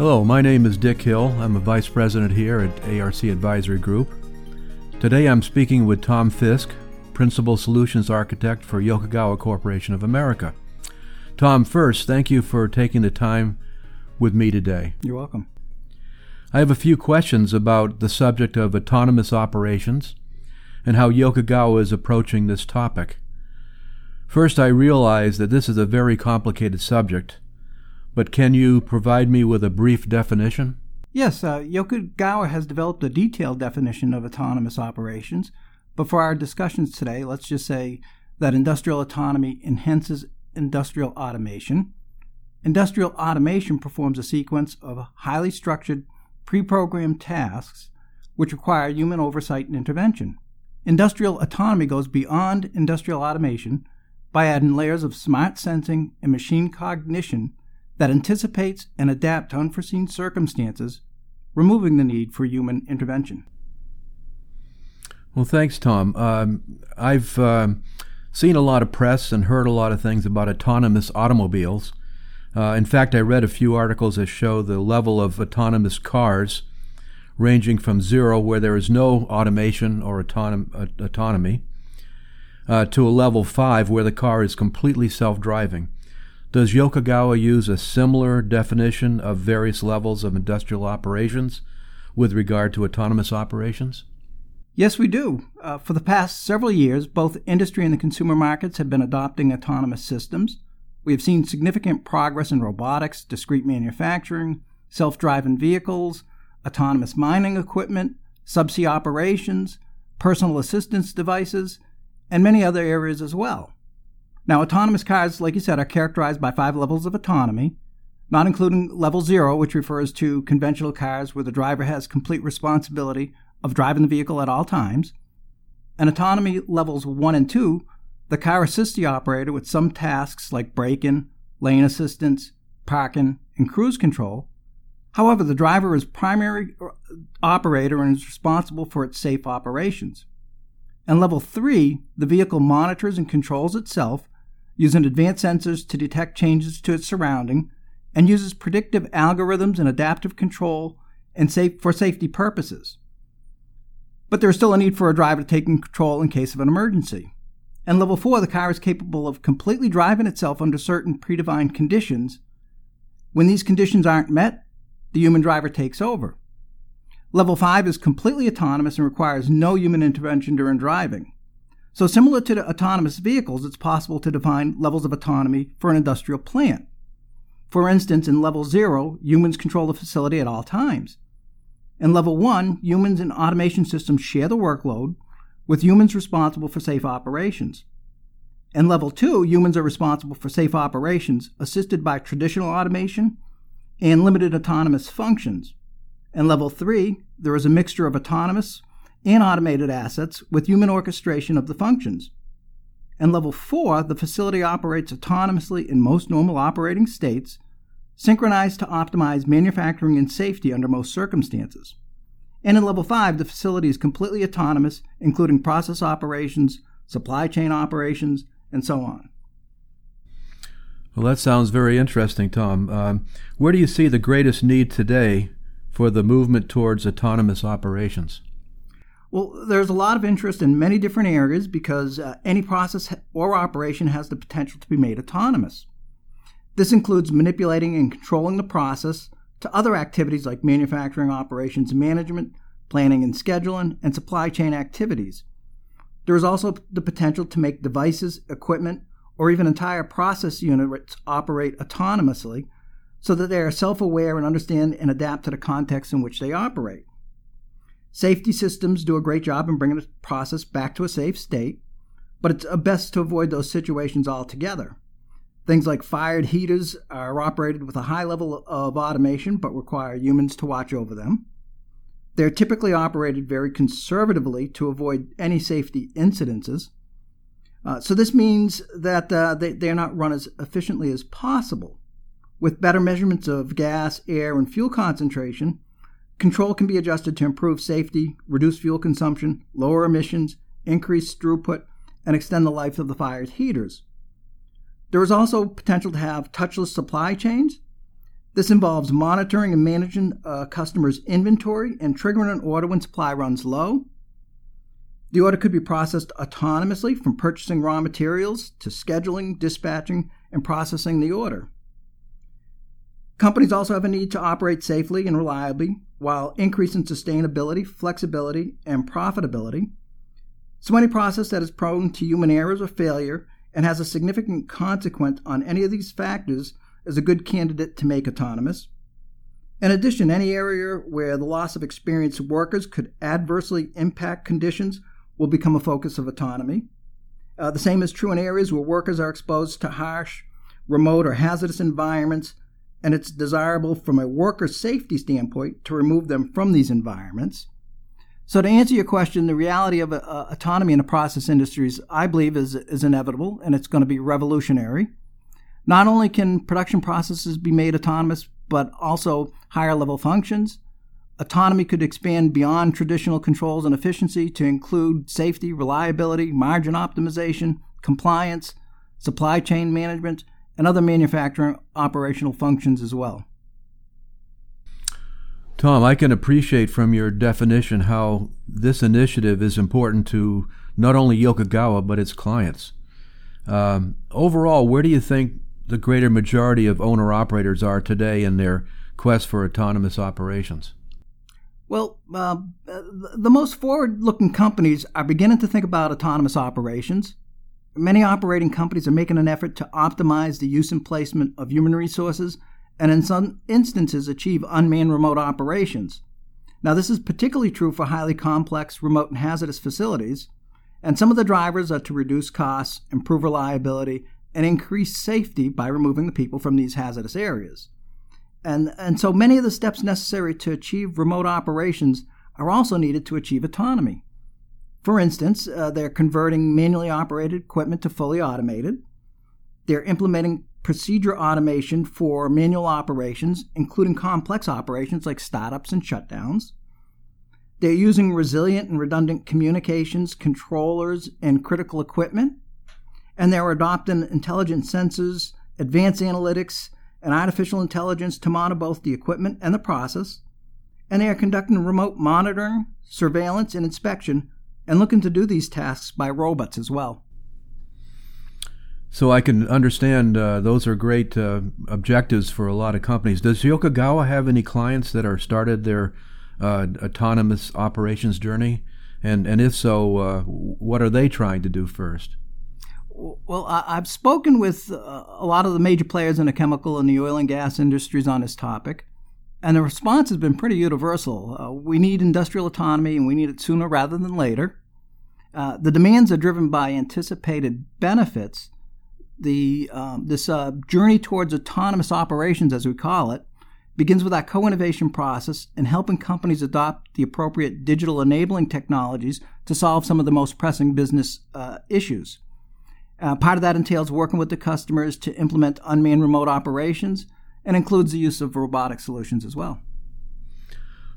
Hello, my name is Dick Hill. I'm a vice president here at ARC Advisory Group. Today I'm speaking with Tom Fisk, Principal Solutions Architect for Yokogawa Corporation of America. Tom, first, thank you for taking the time with me today. You're welcome. I have a few questions about the subject of autonomous operations and how Yokogawa is approaching this topic. First, I realize that this is a very complicated subject but can you provide me with a brief definition? Yes, uh, Yokogawa has developed a detailed definition of autonomous operations, but for our discussions today, let's just say that industrial autonomy enhances industrial automation. Industrial automation performs a sequence of highly structured, pre programmed tasks which require human oversight and intervention. Industrial autonomy goes beyond industrial automation by adding layers of smart sensing and machine cognition that anticipates and adapts to unforeseen circumstances, removing the need for human intervention. Well, thanks, Tom. Um, I've uh, seen a lot of press and heard a lot of things about autonomous automobiles. Uh, in fact, I read a few articles that show the level of autonomous cars ranging from zero, where there is no automation or autonom- uh, autonomy, uh, to a level five, where the car is completely self driving. Does Yokogawa use a similar definition of various levels of industrial operations with regard to autonomous operations? Yes, we do. Uh, for the past several years, both industry and the consumer markets have been adopting autonomous systems. We have seen significant progress in robotics, discrete manufacturing, self driving vehicles, autonomous mining equipment, subsea operations, personal assistance devices, and many other areas as well. Now, autonomous cars, like you said, are characterized by five levels of autonomy, not including level zero, which refers to conventional cars where the driver has complete responsibility of driving the vehicle at all times. And autonomy levels one and two, the car assists the operator with some tasks like braking, lane assistance, parking, and cruise control. However, the driver is primary operator and is responsible for its safe operations. And level three, the vehicle monitors and controls itself using advanced sensors to detect changes to its surrounding, and uses predictive algorithms and adaptive control and safe, for safety purposes. But there is still a need for a driver to take control in case of an emergency. And level 4, the car is capable of completely driving itself under certain predefined conditions. When these conditions aren't met, the human driver takes over. Level 5 is completely autonomous and requires no human intervention during driving. So, similar to the autonomous vehicles, it's possible to define levels of autonomy for an industrial plant. For instance, in level zero, humans control the facility at all times. In level one, humans and automation systems share the workload, with humans responsible for safe operations. In level two, humans are responsible for safe operations assisted by traditional automation and limited autonomous functions. In level three, there is a mixture of autonomous and automated assets with human orchestration of the functions. And level 4, the facility operates autonomously in most normal operating states, synchronized to optimize manufacturing and safety under most circumstances. And in level 5, the facility is completely autonomous, including process operations, supply chain operations, and so on. Well, that sounds very interesting, Tom. Um, where do you see the greatest need today for the movement towards autonomous operations? Well, there's a lot of interest in many different areas because uh, any process or operation has the potential to be made autonomous. This includes manipulating and controlling the process to other activities like manufacturing operations management, planning and scheduling, and supply chain activities. There is also the potential to make devices, equipment, or even entire process units operate autonomously so that they are self aware and understand and adapt to the context in which they operate. Safety systems do a great job in bringing the process back to a safe state, but it's best to avoid those situations altogether. Things like fired heaters are operated with a high level of automation but require humans to watch over them. They're typically operated very conservatively to avoid any safety incidences. Uh, so, this means that uh, they, they're not run as efficiently as possible. With better measurements of gas, air, and fuel concentration, Control can be adjusted to improve safety, reduce fuel consumption, lower emissions, increase throughput, and extend the life of the fired heaters. There is also potential to have touchless supply chains. This involves monitoring and managing a customer's inventory and triggering an order when supply runs low. The order could be processed autonomously from purchasing raw materials to scheduling, dispatching, and processing the order. Companies also have a need to operate safely and reliably while increasing sustainability, flexibility, and profitability. So, any process that is prone to human errors or failure and has a significant consequence on any of these factors is a good candidate to make autonomous. In addition, any area where the loss of experienced workers could adversely impact conditions will become a focus of autonomy. Uh, the same is true in areas where workers are exposed to harsh, remote, or hazardous environments, and it's desirable from a worker safety standpoint to remove them from these environments. So, to answer your question, the reality of uh, autonomy in the process industries, I believe, is, is inevitable and it's going to be revolutionary. Not only can production processes be made autonomous, but also higher level functions. Autonomy could expand beyond traditional controls and efficiency to include safety, reliability, margin optimization, compliance, supply chain management, and other manufacturing operational functions as well. Tom, I can appreciate from your definition how this initiative is important to not only Yokogawa but its clients. Um, overall, where do you think the greater majority of owner operators are today in their quest for autonomous operations? Well, uh, the most forward looking companies are beginning to think about autonomous operations. Many operating companies are making an effort to optimize the use and placement of human resources and, in some instances, achieve unmanned remote operations. Now, this is particularly true for highly complex, remote, and hazardous facilities. And some of the drivers are to reduce costs, improve reliability, and increase safety by removing the people from these hazardous areas. And, and so many of the steps necessary to achieve remote operations are also needed to achieve autonomy. For instance, uh, they're converting manually operated equipment to fully automated. They're implementing procedure automation for manual operations, including complex operations like startups and shutdowns. They're using resilient and redundant communications, controllers, and critical equipment and they're adopting intelligent sensors, advanced analytics, and artificial intelligence to monitor both the equipment and the process. And they are conducting remote monitoring, surveillance, and inspection, and looking to do these tasks by robots as well. So I can understand uh, those are great uh, objectives for a lot of companies. Does Yokogawa have any clients that are started their uh, autonomous operations journey? And and if so, uh, what are they trying to do first? Well, I, have spoken with uh, a lot of the major players in the chemical and the oil and gas industries on this topic, and the response has been pretty universal. Uh, we need industrial autonomy, and we need it sooner rather than later. Uh, the demands are driven by anticipated benefits. The um, this uh, journey towards autonomous operations, as we call it, begins with our co-innovation process and helping companies adopt the appropriate digital enabling technologies to solve some of the most pressing business uh, issues. Uh, part of that entails working with the customers to implement unmanned remote operations and includes the use of robotic solutions as well.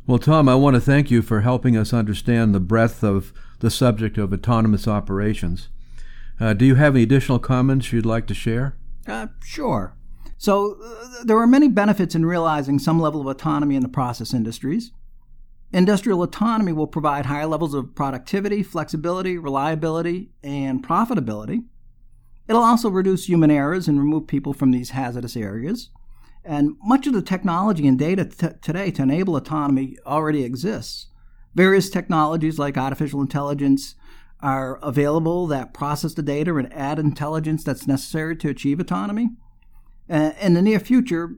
Well, Tom, I want to thank you for helping us understand the breadth of the subject of autonomous operations. Uh, do you have any additional comments you'd like to share? Uh, sure. So, uh, there are many benefits in realizing some level of autonomy in the process industries. Industrial autonomy will provide higher levels of productivity, flexibility, reliability, and profitability. It'll also reduce human errors and remove people from these hazardous areas. And much of the technology and data t- today to enable autonomy already exists. Various technologies like artificial intelligence are available that process the data and add intelligence that's necessary to achieve autonomy. Uh, in the near future,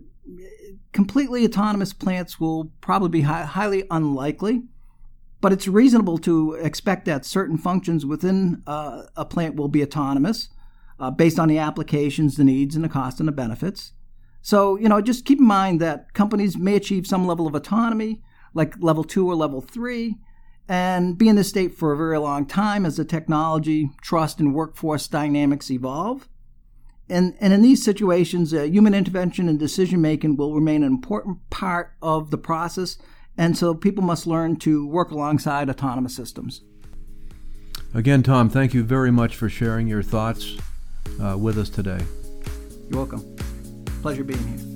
completely autonomous plants will probably be hi- highly unlikely, but it's reasonable to expect that certain functions within uh, a plant will be autonomous uh, based on the applications, the needs, and the cost and the benefits. So, you know, just keep in mind that companies may achieve some level of autonomy, like level two or level three, and be in this state for a very long time as the technology, trust, and workforce dynamics evolve. And, and in these situations, uh, human intervention and decision making will remain an important part of the process, and so people must learn to work alongside autonomous systems. Again, Tom, thank you very much for sharing your thoughts uh, with us today. You're welcome. Pleasure being here.